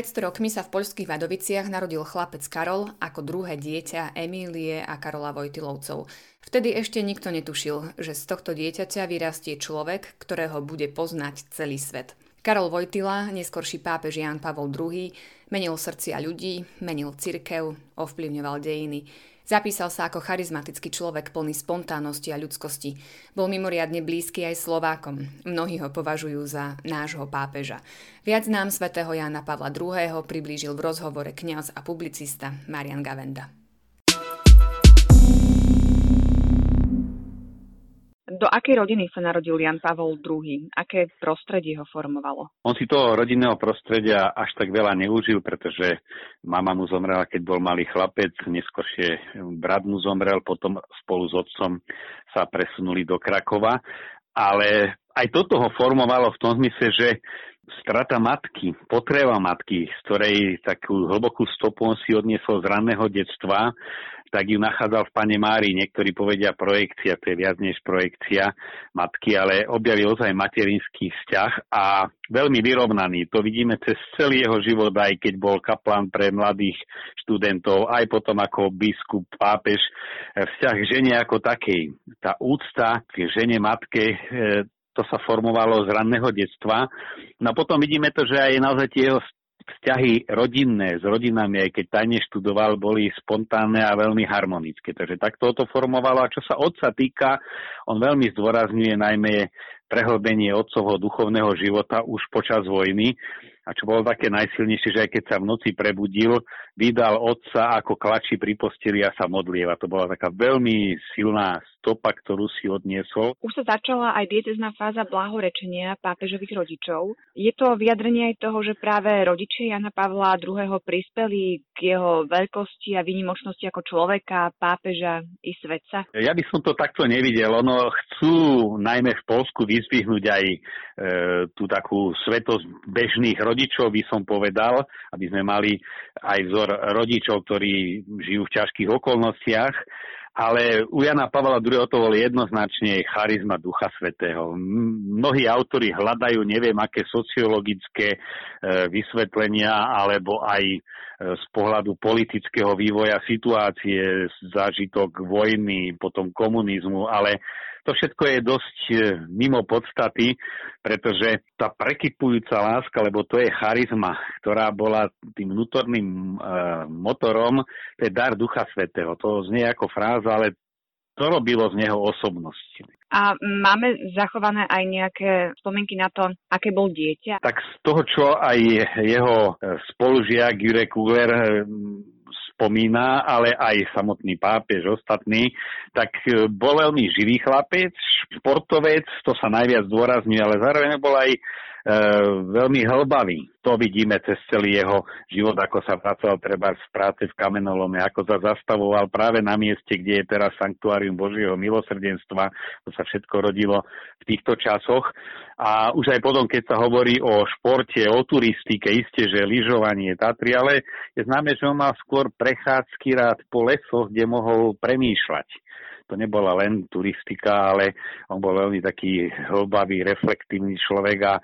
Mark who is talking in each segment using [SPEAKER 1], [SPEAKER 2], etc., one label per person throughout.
[SPEAKER 1] Pred 100 rokmi sa v poľských Vadoviciach narodil chlapec Karol ako druhé dieťa Emílie a Karola Vojtilovcov. Vtedy ešte nikto netušil, že z tohto dieťaťa vyrastie človek, ktorého bude poznať celý svet. Karol Vojtila, neskorší pápež Ján Pavol II, menil srdcia ľudí, menil cirkev, ovplyvňoval dejiny. Zapísal sa ako charizmatický človek plný spontánnosti a ľudskosti. Bol mimoriadne blízky aj Slovákom. Mnohí ho považujú za nášho pápeža. Viac nám svätého Jána Pavla II. priblížil v rozhovore kňaz a publicista Marian Gavenda.
[SPEAKER 2] Do akej rodiny sa narodil Jan Pavol II? Aké prostredie ho formovalo?
[SPEAKER 3] On si toho rodinného prostredia až tak veľa neužil, pretože mama mu zomrela, keď bol malý chlapec, neskôršie brat mu zomrel, potom spolu s otcom sa presunuli do Krakova. Ale aj toto ho formovalo v tom zmysle, že strata matky, potreba matky, z ktorej takú hlbokú stopu on si odniesol z ranného detstva, tak ju nachádzal v Pane Mári. Niektorí povedia projekcia, to je viac než projekcia matky, ale objavil ozaj materinský vzťah a veľmi vyrovnaný. To vidíme cez celý jeho život, aj keď bol kaplan pre mladých študentov, aj potom ako biskup, pápež. Vzťah k žene ako takej. Tá úcta k žene matke, e, to sa formovalo z ranného detstva. No a potom vidíme to, že aj naozaj tie jeho vzťahy rodinné s rodinami, aj keď tajne študoval, boli spontánne a veľmi harmonické. Takže takto to formovalo. A čo sa otca týka, on veľmi zdôrazňuje najmä prehlbenie otcovho duchovného života už počas vojny. A čo bolo také najsilnejšie, že aj keď sa v noci prebudil, vydal otca ako klačí pri posteli a sa modlieva. To bola taká veľmi silná stopa, ktorú si odniesol.
[SPEAKER 2] Už sa začala aj diecezná fáza blahorečenia pápežových rodičov. Je to vyjadrenie aj toho, že práve rodičia Jana Pavla II. prispeli k jeho veľkosti a výnimočnosti ako človeka, pápeža i svetca?
[SPEAKER 3] Ja by som to takto nevidel. Ono chcú najmä v Polsku vyzvihnúť aj e, tú takú svetosť bežných rodičov by som povedal, aby sme mali aj vzor rodičov, ktorí žijú v ťažkých okolnostiach, ale u Jana Pavla II. to bol jednoznačne charizma Ducha Svetého. Mnohí autori hľadajú neviem aké sociologické e, vysvetlenia alebo aj z pohľadu politického vývoja situácie, zážitok vojny, potom komunizmu, ale to všetko je dosť e, mimo podstaty, pretože tá prekypujúca láska, lebo to je charizma, ktorá bola tým vnútorným e, motorom, to je dar Ducha Svetého. To znie ako fráza, ale to robilo z neho osobnosť.
[SPEAKER 2] A máme zachované aj nejaké spomienky na to, aké bol dieťa?
[SPEAKER 3] Tak z toho, čo aj jeho spolužiak Jurek Kugler spomína, ale aj samotný pápež, ostatný, tak e, bol veľmi živý chlapec, športovec, to sa najviac dôrazňuje, ale zároveň bol aj E, veľmi hlbavý. To vidíme cez celý jeho život, ako sa pracoval treba z práce v kamenolome, ako sa zastavoval práve na mieste, kde je teraz Sanktuárium Božieho milosrdenstva. To sa všetko rodilo v týchto časoch. A už aj potom, keď sa hovorí o športe, o turistike, isté, že lyžovanie Tatry, ale je známe, že on mal skôr prechádzky rád po lesoch, kde mohol premýšľať to nebola len turistika, ale on bol veľmi taký hlbavý, reflektívny človek a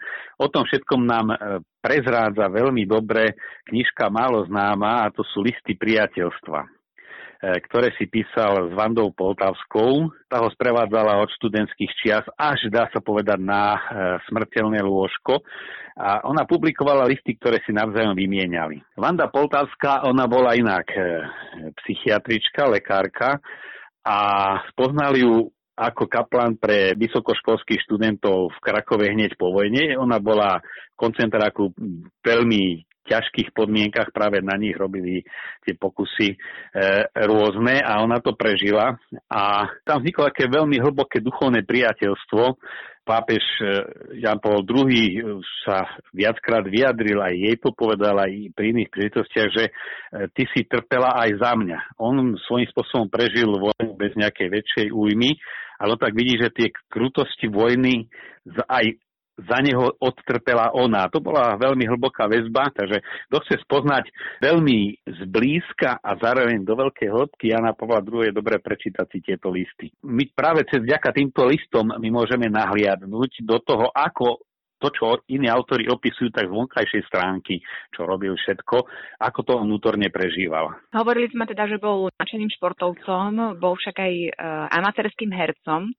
[SPEAKER 3] o tom všetkom nám e, prezrádza veľmi dobre knižka málo známa a to sú listy priateľstva e, ktoré si písal s Vandou Poltavskou. Tá ho sprevádzala od študentských čias až, dá sa povedať, na e, smrteľné lôžko. A ona publikovala listy, ktoré si navzájom vymieniali. Vanda Poltavská, ona bola inak psychiatrička, lekárka, a spoznal ju ako kaplan pre vysokoškolských študentov v Krakove hneď po vojne. Ona bola koncentráku veľmi ťažkých podmienkach, práve na nich robili tie pokusy e, rôzne a ona to prežila. A tam vzniklo také veľmi hlboké duchovné priateľstvo, pápež Jan Paul II sa viackrát vyjadril, aj jej to povedal, aj pri iných príležitostiach, že e, ty si trpela aj za mňa. On svojím spôsobom prežil vojnu bez nejakej väčšej újmy, ale tak vidí, že tie krutosti vojny aj za neho odtrpela ona. To bola veľmi hlboká väzba, takže kto chce spoznať veľmi zblízka a zároveň do veľkej hĺbky Jana Pavla II je dobre prečítať si tieto listy. My práve cez vďaka týmto listom my môžeme nahliadnúť do toho, ako to, čo iní autori opisujú tak z vonkajšej stránky, čo robil všetko, ako to vnútorne prežíval.
[SPEAKER 2] Hovorili sme teda, že bol načeným športovcom, bol však aj e, amatérským hercom.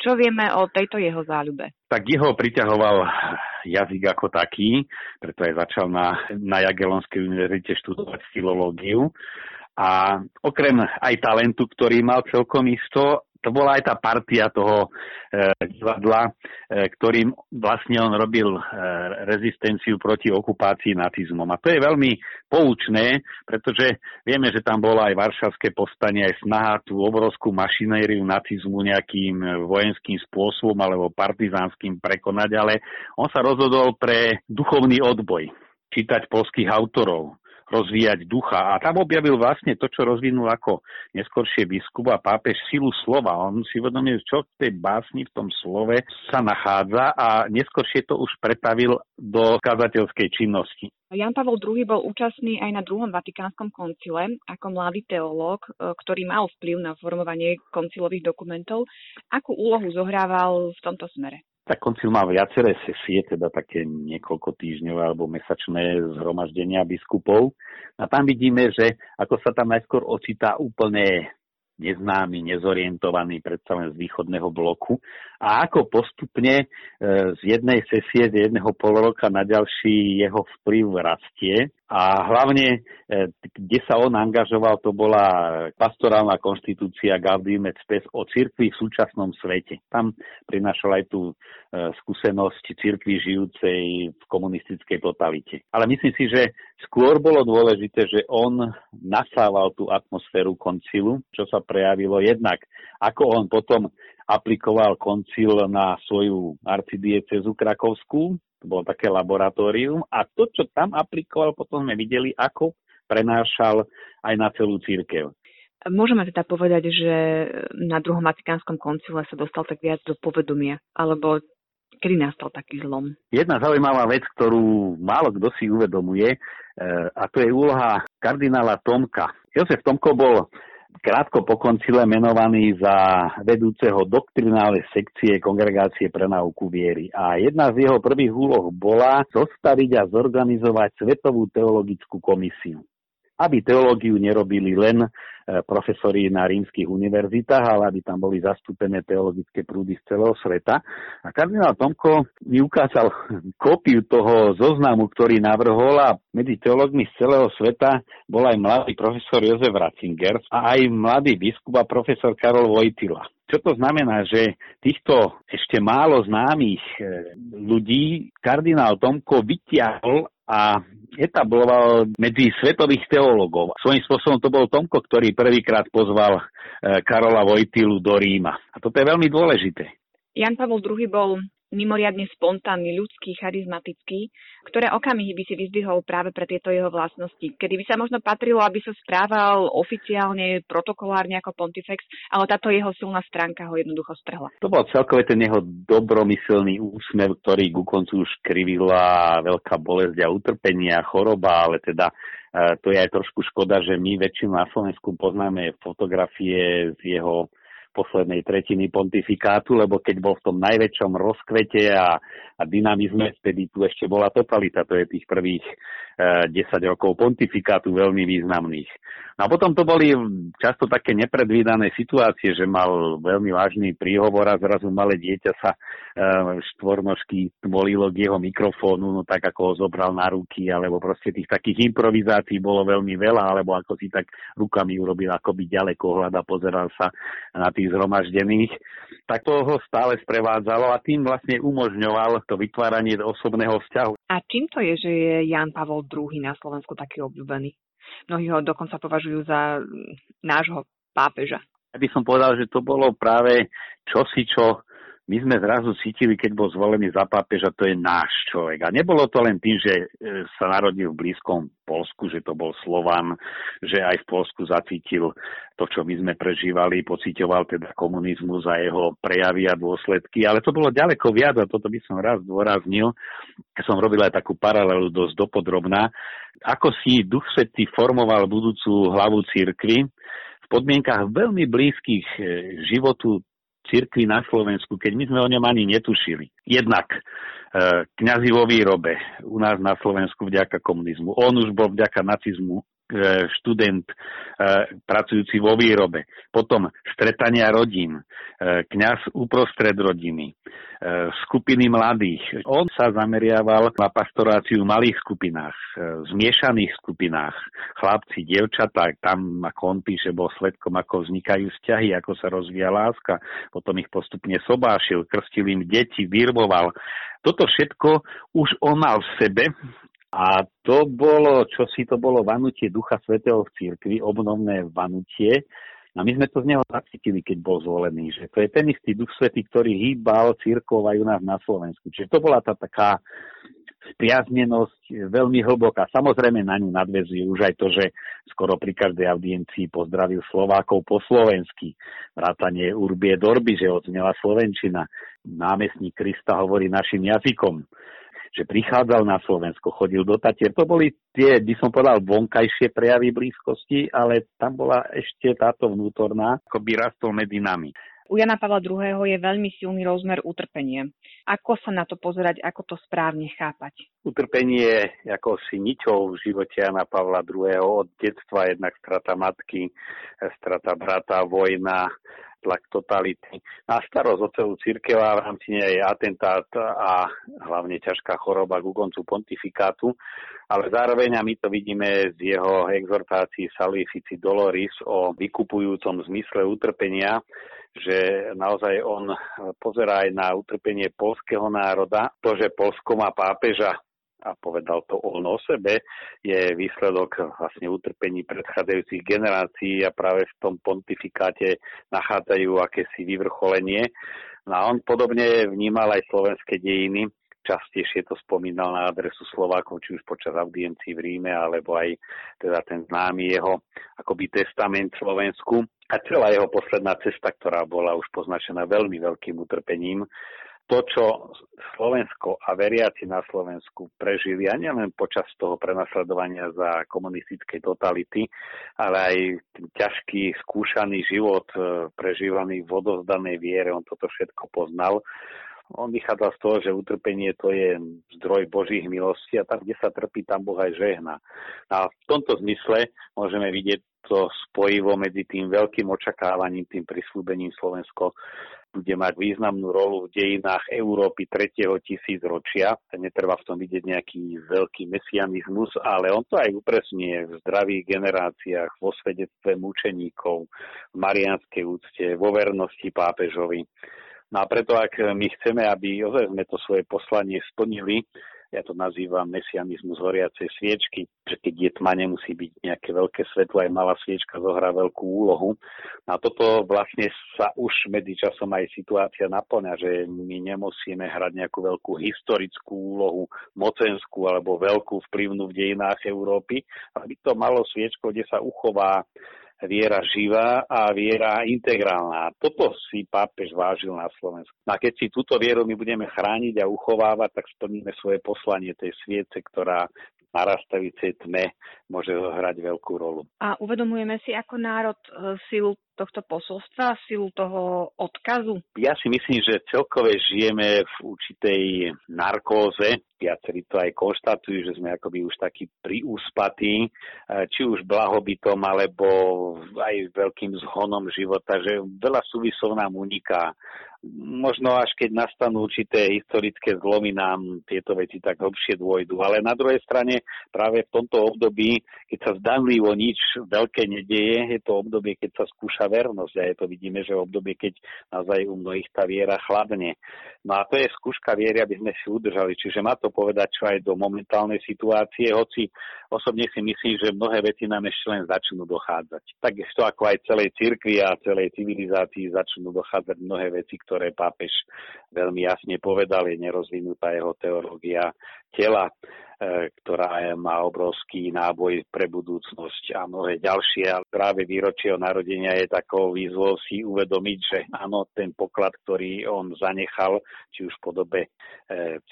[SPEAKER 2] Čo vieme o tejto jeho záľube?
[SPEAKER 3] Tak jeho priťahoval jazyk ako taký, preto aj začal na, na Jagelonskej univerzite študovať filológiu. A okrem aj talentu, ktorý mal celkom isto, to bola aj tá partia toho e, divadla, e, ktorým vlastne on robil e, rezistenciu proti okupácii nacizmom. A to je veľmi poučné, pretože vieme, že tam bolo aj varšavské povstanie, aj snaha tú obrovskú mašinériu nacizmu nejakým vojenským spôsobom alebo partizánskym prekonať, ale on sa rozhodol pre duchovný odboj čítať polských autorov, rozvíjať ducha. A tam objavil vlastne to, čo rozvinul ako neskôršie biskup a pápež silu slova. On si uvedomil, čo v tej básni, v tom slove sa nachádza a neskôršie to už pretavil do kazateľskej činnosti.
[SPEAKER 2] Jan Pavel II bol účastný aj na druhom Vatikánskom koncile ako mladý teológ, e, ktorý mal vplyv na formovanie koncilových dokumentov. Akú úlohu zohrával v tomto smere?
[SPEAKER 3] Tak koncil má viaceré sesie, teda také niekoľko týždňové alebo mesačné zhromaždenia biskupov. A tam vidíme, že ako sa tam najskôr ocitá úplne neznámy, nezorientovaný predsa len z východného bloku a ako postupne e, z jednej sesie, z jedného polroka na ďalší jeho vplyv rastie a hlavne, e, kde sa on angažoval, to bola pastorálna konštitúcia Gaudium et Spes o cirkvi v súčasnom svete. Tam prinašal aj tú e, skúsenosť cirkvi žijúcej v komunistickej totalite. Ale myslím si, že skôr bolo dôležité, že on nasával tú atmosféru koncilu, čo sa prejavilo jednak, ako on potom aplikoval koncil na svoju arcidiecezu krakovskú, to bolo také laboratórium a to, čo tam aplikoval, potom sme videli, ako prenášal aj na celú církev.
[SPEAKER 2] Môžeme teda povedať, že na druhom Vatikánskom koncile sa dostal tak viac do povedomia, alebo kedy nastal taký zlom?
[SPEAKER 3] Jedna zaujímavá vec, ktorú málo kto si uvedomuje, e, a to je úloha kardinála Tomka. Jozef Tomko bol krátko po koncile menovaný za vedúceho doktrinálnej sekcie Kongregácie pre náuku viery. A jedna z jeho prvých úloh bola zostaviť a zorganizovať Svetovú teologickú komisiu aby teológiu nerobili len e, profesori na rímskych univerzitách, ale aby tam boli zastúpené teologické prúdy z celého sveta. A kardinál Tomko mi ukázal kópiu toho zoznamu, ktorý navrhol a medzi teológmi z celého sveta bol aj mladý profesor Jozef Ratzinger a aj mladý biskup a profesor Karol Vojtila. Čo to znamená, že týchto ešte málo známych e, ľudí kardinál Tomko vytiahol a etabloval medzi svetových teológov. Svojím spôsobom to bol Tomko, ktorý prvýkrát pozval e, Karola Vojtilu do Ríma. A toto je veľmi dôležité.
[SPEAKER 2] Jan Pavel II bol mimoriadne spontánny, ľudský, charizmatický, ktoré okamihy by si vyzdvihol práve pre tieto jeho vlastnosti. Kedy by sa možno patrilo, aby sa správal oficiálne, protokolárne ako pontifex, ale táto jeho silná stránka ho jednoducho strhla.
[SPEAKER 3] To bol celkové ten jeho dobromyselný úsmev, ktorý ku koncu už krivila veľká bolesť a utrpenie a choroba, ale teda e, to je aj trošku škoda, že my väčšinu na Slovensku poznáme fotografie z jeho poslednej tretiny pontifikátu, lebo keď bol v tom najväčšom rozkvete a, a dynamizme, vtedy tu ešte bola totalita, to je tých prvých 10 rokov pontifikátu veľmi významných. No a potom to boli často také nepredvídané situácie, že mal veľmi vážny príhovor a zrazu malé dieťa sa e, štvornožky molilo k jeho mikrofónu, no tak ako ho zobral na ruky, alebo proste tých takých improvizácií bolo veľmi veľa, alebo ako si tak rukami urobil akoby ďaleko hľada, pozeral sa na tých zhromaždených. Tak to ho stále sprevádzalo a tým vlastne umožňoval to vytváranie osobného vzťahu.
[SPEAKER 2] A čím to je, že je Jan Pavol druhý na Slovensku taký obľúbený. Mnohí ho dokonca považujú za nášho pápeža.
[SPEAKER 3] Ja by som povedal, že to bolo práve čosi, čo my sme zrazu cítili, keď bol zvolený za pápeža, to je náš človek. A nebolo to len tým, že e, sa narodil v blízkom Polsku, že to bol Slovan, že aj v Polsku zacítil to, čo my sme prežívali, pocitoval teda komunizmus a jeho prejavy a dôsledky, ale to bolo ďaleko viac a toto by som raz dôraznil, som robil aj takú paralelu dosť dopodrobná, ako si Duch Svetý formoval budúcu hlavu církvy v podmienkach veľmi blízkych e, životu cirkvi na Slovensku, keď my sme o ňom ani netušili. Jednak e, kňazi vo výrobe u nás na Slovensku vďaka komunizmu. On už bol vďaka nacizmu študent e, pracujúci vo výrobe. Potom stretania rodín, e, kňaz uprostred rodiny, skupiny mladých. On sa zameriaval na pastoráciu v malých skupinách, zmiešaných skupinách. Chlapci, dievčatá, tam ako on píše, bol svetkom, ako vznikajú vzťahy, ako sa rozvíja láska. Potom ich postupne sobášil, krstil im deti, vyrboval. Toto všetko už on mal v sebe a to bolo, čo si to bolo vanutie Ducha Svetého v cirkvi, obnovné vanutie. A my sme to z neho zacítili, keď bol zvolený, že to je ten istý Duch Svetý, ktorý hýbal církov aj u nás na Slovensku. Čiže to bola tá taká spriaznenosť veľmi hlboká. Samozrejme na ňu nadvezuje už aj to, že skoro pri každej audiencii pozdravil Slovákov po slovensky. Vrátanie Urbie Dorby, že odznela Slovenčina. Námestník Krista hovorí našim jazykom že prichádzal na Slovensko, chodil do Tatier. To boli tie, by som povedal, vonkajšie prejavy blízkosti, ale tam bola ešte táto vnútorná, ako by rastol medzi nami.
[SPEAKER 2] U Jana Pavla II. je veľmi silný rozmer utrpenie. Ako sa na to pozerať, ako to správne chápať?
[SPEAKER 3] Utrpenie je ako si ničou v živote Jana Pavla II. od detstva, jednak strata matky, strata brata, vojna, tlak totality. Na starosť o celú církev a v rámci nej je atentát a hlavne ťažká choroba ku koncu pontifikátu, ale zároveň a my to vidíme z jeho exhortácií Salvifici Doloris o vykupujúcom zmysle utrpenia, že naozaj on pozerá aj na utrpenie polského národa. To, že Polsko má pápeža, a povedal to on o sebe, je výsledok vlastne utrpení predchádzajúcich generácií a práve v tom pontifikáte nachádzajú akési vyvrcholenie. No a on podobne vnímal aj slovenské dejiny, častejšie to spomínal na adresu Slovákov, či už počas audiencií v Ríme, alebo aj teda ten známy jeho akoby testament Slovensku. A celá jeho posledná cesta, ktorá bola už poznačená veľmi veľkým utrpením, to, čo Slovensko a veriaci na Slovensku prežili, a nielen počas toho prenasledovania za komunistickej totality, ale aj ťažký, skúšaný život e, prežívaný v odozdanej viere, on toto všetko poznal. On vychádzal z toho, že utrpenie to je zdroj Božích milostí a tam, kde sa trpí, tam Boh aj žehna. A v tomto zmysle môžeme vidieť to spojivo medzi tým veľkým očakávaním, tým prislúbením Slovensko bude mať významnú rolu v dejinách Európy 3. tisícročia. Netreba v tom vidieť nejaký veľký mesianizmus, ale on to aj upresňuje v zdravých generáciách, vo svedectve mučeníkov, v marianskej úcte, vo vernosti pápežovi. No a preto, ak my chceme, aby ozaj sme to svoje poslanie splnili, ja to nazývam mesianizmus horiacej sviečky, že keď je tma, nemusí byť nejaké veľké svetlo, aj malá sviečka zohrá veľkú úlohu. A toto vlastne sa už medzičasom aj situácia naplňa, že my nemusíme hrať nejakú veľkú historickú úlohu, mocenskú alebo veľkú vplyvnú v dejinách Európy, ale by to malo sviečko, kde sa uchová viera živá a viera integrálna. Toto si pápež vážil na Slovensku. No a keď si túto vieru my budeme chrániť a uchovávať, tak splníme svoje poslanie tej sviece, ktorá narastajúcej tme môže zohrať veľkú rolu.
[SPEAKER 2] A uvedomujeme si ako národ e, silu tohto posolstva, silu toho odkazu?
[SPEAKER 3] Ja si myslím, že celkové žijeme v určitej narkóze. Viacerí to aj konštatujú, že sme akoby už takí priúspatí, e, či už blahobytom, alebo aj veľkým zhonom života, že veľa súvisov nám uniká možno až keď nastanú určité historické zlomy, nám tieto veci tak hlbšie dôjdu. Ale na druhej strane práve v tomto období, keď sa zdanlivo nič veľké nedieje, je to obdobie, keď sa skúša vernosť a je to vidíme, že obdobie, keď naozaj u mnohých tá viera chladne. No a to je skúška viery, aby sme si udržali. Čiže má to povedať čo aj do momentálnej situácie, hoci osobne si myslím, že mnohé veci nám ešte len začnú dochádzať. to ako aj celej cirkvi a celej civilizácii začnú dochádzať mnohé veci, ktoré ktoré pápež veľmi jasne povedal, je nerozvinutá jeho teológia tela, ktorá má obrovský náboj pre budúcnosť a mnohé ďalšie. A práve výročie o narodenia je takou výzvou si uvedomiť, že áno, ten poklad, ktorý on zanechal, či už v podobe e,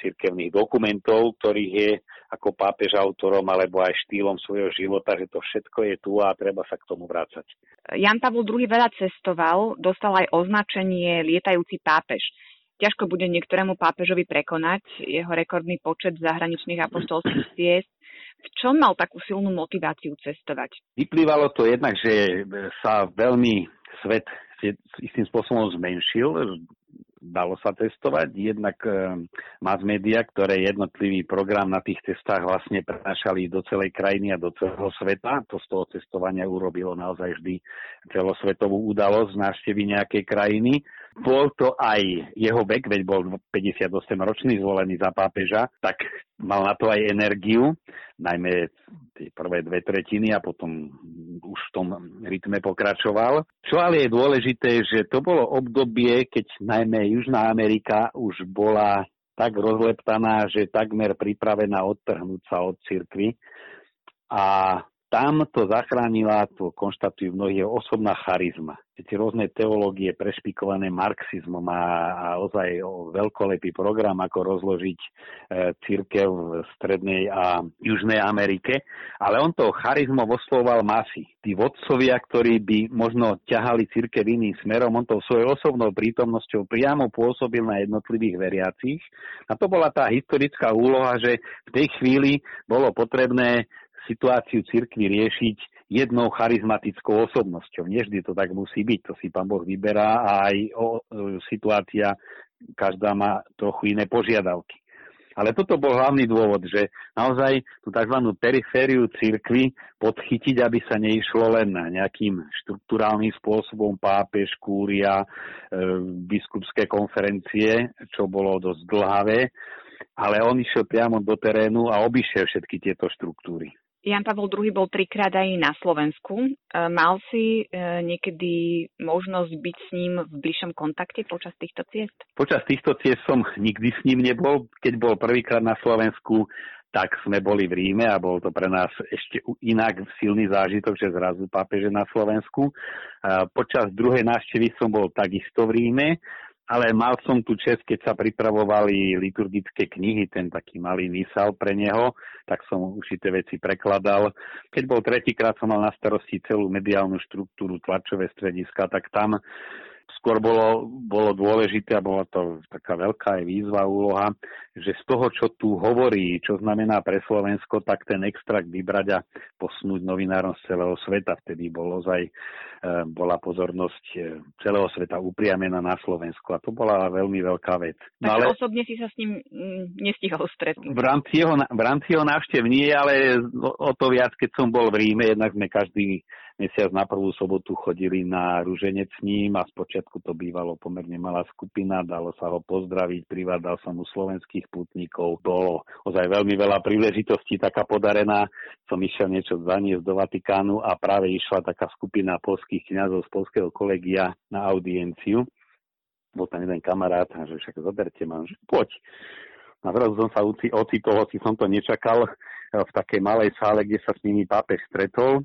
[SPEAKER 3] cirkevných dokumentov, ktorých je ako pápež autorom alebo aj štýlom svojho života, že to všetko je tu a treba sa k tomu vrácať.
[SPEAKER 2] Jan Pavol II veľa cestoval, dostal aj označenie lietajúci pápež. Ťažko bude niektorému pápežovi prekonať jeho rekordný počet zahraničných apostolských ciest. V čom mal takú silnú motiváciu cestovať?
[SPEAKER 3] Vyplývalo to jednak, že sa veľmi svet istým spôsobom zmenšil, dalo sa testovať. Jednak e, mass media, ktoré jednotlivý program na tých testách vlastne prenášali do celej krajiny a do celého sveta. To z toho testovania urobilo naozaj vždy celosvetovú udalosť návštevy nejakej krajiny. Bol to aj jeho vek, veď bol 58 ročný zvolený za pápeža, tak mal na to aj energiu, najmä tie prvé dve tretiny a potom už v tom rytme pokračoval. Čo ale je dôležité, že to bolo obdobie, keď najmä Južná Amerika už bola tak rozleptaná, že takmer pripravená odtrhnúť sa od cirkvy. A tam to zachránila, to konštatujú mnohí, osobná charizma. Tie rôzne teológie prešpikované marxizmom a, a ozaj veľkolepý program, ako rozložiť e, církev v Strednej a Južnej Amerike. Ale on to charizmom oslovoval masy. Tí vodcovia, ktorí by možno ťahali církev iným smerom, on to svojou osobnou prítomnosťou priamo pôsobil na jednotlivých veriacich. A to bola tá historická úloha, že v tej chvíli bolo potrebné situáciu cirkvi riešiť jednou charizmatickou osobnosťou. Nevždy to tak musí byť, to si pán Boh vyberá a aj o, o, situácia, každá má trochu iné požiadavky. Ale toto bol hlavný dôvod, že naozaj tú tzv. perifériu cirkvy podchytiť, aby sa neišlo len nejakým štruktúrálnym spôsobom pápež, kúria, e, biskupské konferencie, čo bolo dosť dlhavé, ale on išiel priamo do terénu a obišiel všetky tieto štruktúry.
[SPEAKER 2] Jan Pavel II bol trikrát aj na Slovensku. E, mal si e, niekedy možnosť byť s ním v bližšom kontakte počas týchto ciest?
[SPEAKER 3] Počas týchto ciest som nikdy s ním nebol. Keď bol prvýkrát na Slovensku, tak sme boli v Ríme a bol to pre nás ešte inak silný zážitok, že zrazu pápeže na Slovensku. Počas druhej návštevy som bol takisto v Ríme ale mal som tu čest, keď sa pripravovali liturgické knihy, ten taký malý misal pre neho, tak som určité veci prekladal. Keď bol tretíkrát, som mal na starosti celú mediálnu štruktúru, tlačové strediska, tak tam skôr bolo, bolo dôležité a bola to taká veľká aj výzva, úloha, že z toho, čo tu hovorí, čo znamená pre Slovensko, tak ten extrakt vybrať a posnúť novinárom z celého sveta. Vtedy bol ozaj, e, bola pozornosť e, celého sveta upriamená na Slovensku a to bola veľmi veľká vec.
[SPEAKER 2] No, ale osobne si sa s ním mm, nestihol stretnúť.
[SPEAKER 3] V rámci jeho, v rámci jeho návštev nie, ale o, o to viac, keď som bol v Ríme, jednak sme každý mesiac na prvú sobotu chodili na rúženec s ním a spočiatku to bývalo pomerne malá skupina, dalo sa ho pozdraviť, privádal som mu slovenských putníkov, bolo ozaj veľmi veľa príležitostí taká podarená, som išiel niečo zaniesť do Vatikánu a práve išla taká skupina polských kňazov z polského kolegia na audienciu. Bol tam jeden kamarát, že však zoberte ma, že poď. A zrazu som sa ocitol, hoci som to nečakal, v takej malej sále, kde sa s nimi pápež stretol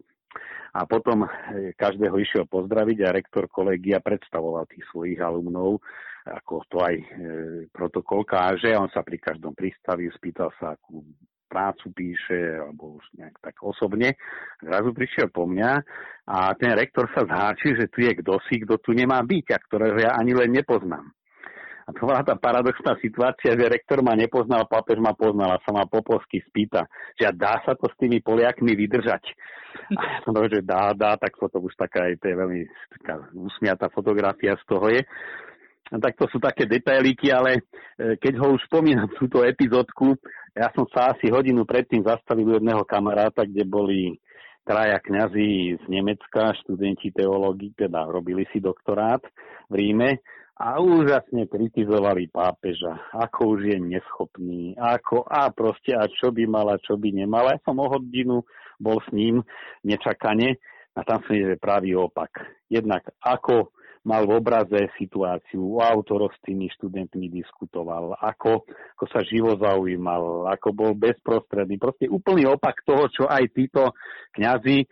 [SPEAKER 3] a potom e, každého išiel pozdraviť a rektor kolegia predstavoval tých svojich alumnov, ako to aj e, protokol káže. On sa pri každom pristavil, spýtal sa, akú prácu píše, alebo už nejak tak osobne. Zrazu prišiel po mňa a ten rektor sa zháčil, že tu je kto si, kto tu nemá byť a ktorého ja ani len nepoznám. A to bola tá paradoxná situácia, že rektor ma nepoznal, pápež ma poznal a sa ma po polsky spýta, že dá sa to s tými Poliakmi vydržať. A ja som že dá, dá, tak to už taká, to je veľmi taká usmiatá fotografia z toho je. A tak to sú také detailíky, ale e, keď ho už spomínam túto epizódku, ja som sa asi hodinu predtým zastavil u jedného kamaráta, kde boli traja kňazí z Nemecka, študenti teológie, teda robili si doktorát v Ríme a úžasne kritizovali pápeža, ako už je neschopný, ako a proste a čo by mala, čo by nemala. Ja som o hodinu bol s ním nečakane a tam som je pravý opak. Jednak ako mal v obraze situáciu, o autoroch s tými študentmi diskutoval, ako, ako sa živo zaujímal, ako bol bezprostredný. Proste úplný opak toho, čo aj títo kňazi eh,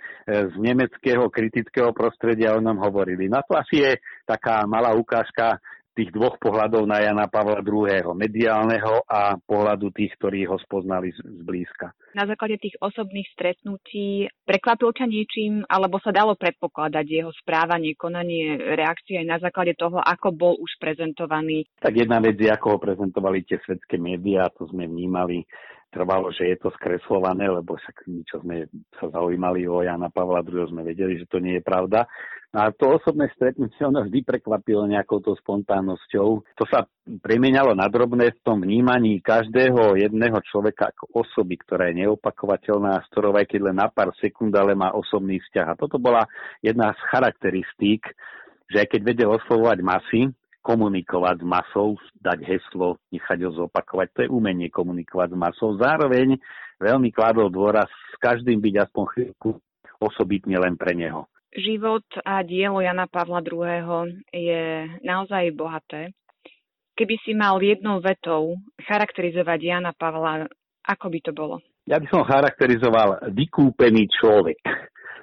[SPEAKER 3] z nemeckého kritického prostredia o ňom hovorili. Na to asi je taká malá ukážka tých dvoch pohľadov na Jana Pavla II. mediálneho a pohľadu tých, ktorí ho spoznali zblízka.
[SPEAKER 2] Na základe tých osobných stretnutí prekvapil ťa niečím, alebo sa dalo predpokladať jeho správanie, konanie, reakcie aj na základe toho, ako bol už prezentovaný?
[SPEAKER 3] Tak jedna vec je, ako ho prezentovali tie svetské médiá, to sme vnímali trvalo, že je to skreslované, lebo však my, sme sa zaujímali o Jana Pavla II, sme vedeli, že to nie je pravda. No a to osobné stretnutie ono vždy prekvapilo nejakou to spontánnosťou. To sa premieňalo na drobné v tom vnímaní každého jedného človeka ako osoby, ktorá je neopakovateľná, s ktorou aj keď len na pár sekúnd, ale má osobný vzťah. A toto bola jedna z charakteristík, že aj keď vedel oslovovať masy, komunikovať s masou, dať heslo, nechať ho zopakovať. To je umenie komunikovať s masou. Zároveň veľmi kladol dôraz s každým byť aspoň chvíľku osobitne len pre neho.
[SPEAKER 2] Život a dielo Jana Pavla II. je naozaj bohaté. Keby si mal jednou vetou charakterizovať Jana Pavla, ako by to bolo?
[SPEAKER 3] Ja by som charakterizoval vykúpený človek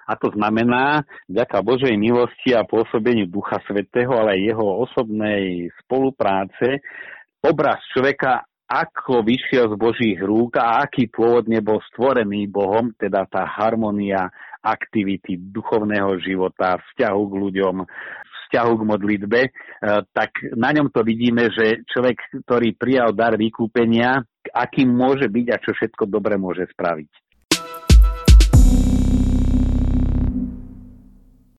[SPEAKER 3] a to znamená, vďaka Božej milosti a pôsobeniu Ducha Svetého, ale aj jeho osobnej spolupráce, obraz človeka ako vyšiel z Božích rúk a aký pôvodne bol stvorený Bohom, teda tá harmonia aktivity duchovného života, vzťahu k ľuďom, vzťahu k modlitbe, e, tak na ňom to vidíme, že človek, ktorý prijal dar vykúpenia, akým môže byť a čo všetko dobre môže spraviť.